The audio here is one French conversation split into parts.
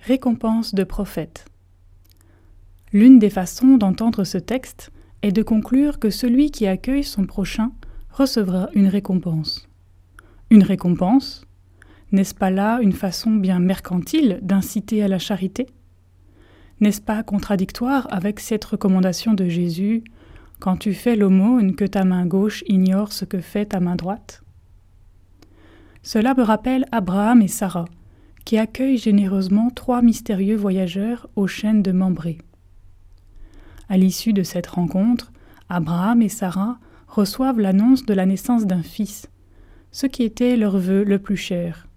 récompense de prophète. L'une des façons d'entendre ce texte est de conclure que celui qui accueille son prochain recevra une récompense. Une récompense N'est-ce pas là une façon bien mercantile d'inciter à la charité? N'est-ce pas contradictoire avec cette recommandation de Jésus Quand tu fais l'aumône, que ta main gauche ignore ce que fait ta main droite Cela me rappelle Abraham et Sarah, qui accueillent généreusement trois mystérieux voyageurs aux chaînes de Membré. À l'issue de cette rencontre, Abraham et Sarah reçoivent l'annonce de la naissance d'un fils, ce qui était leur vœu le plus cher.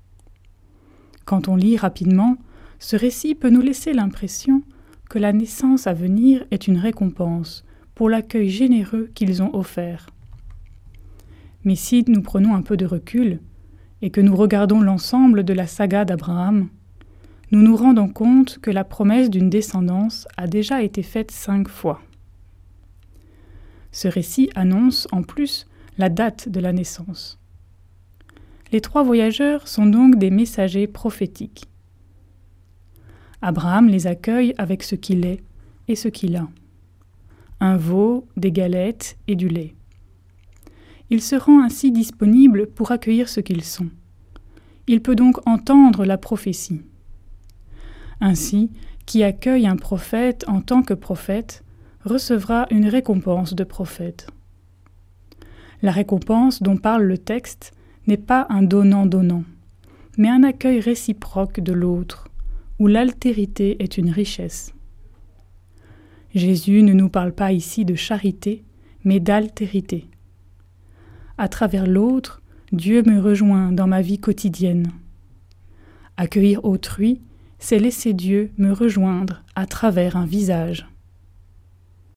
Quand on lit rapidement, ce récit peut nous laisser l'impression que la naissance à venir est une récompense pour l'accueil généreux qu'ils ont offert. Mais si nous prenons un peu de recul, et que nous regardons l'ensemble de la saga d'Abraham, nous nous rendons compte que la promesse d'une descendance a déjà été faite cinq fois. Ce récit annonce en plus la date de la naissance. Les trois voyageurs sont donc des messagers prophétiques. Abraham les accueille avec ce qu'il est et ce qu'il a. Un veau, des galettes et du lait. Il se rend ainsi disponible pour accueillir ce qu'ils sont. Il peut donc entendre la prophétie. Ainsi, qui accueille un prophète en tant que prophète recevra une récompense de prophète. La récompense dont parle le texte n'est pas un donnant-donnant, mais un accueil réciproque de l'autre, où l'altérité est une richesse. Jésus ne nous parle pas ici de charité, mais d'altérité. À travers l'autre, Dieu me rejoint dans ma vie quotidienne. Accueillir autrui, c'est laisser Dieu me rejoindre à travers un visage.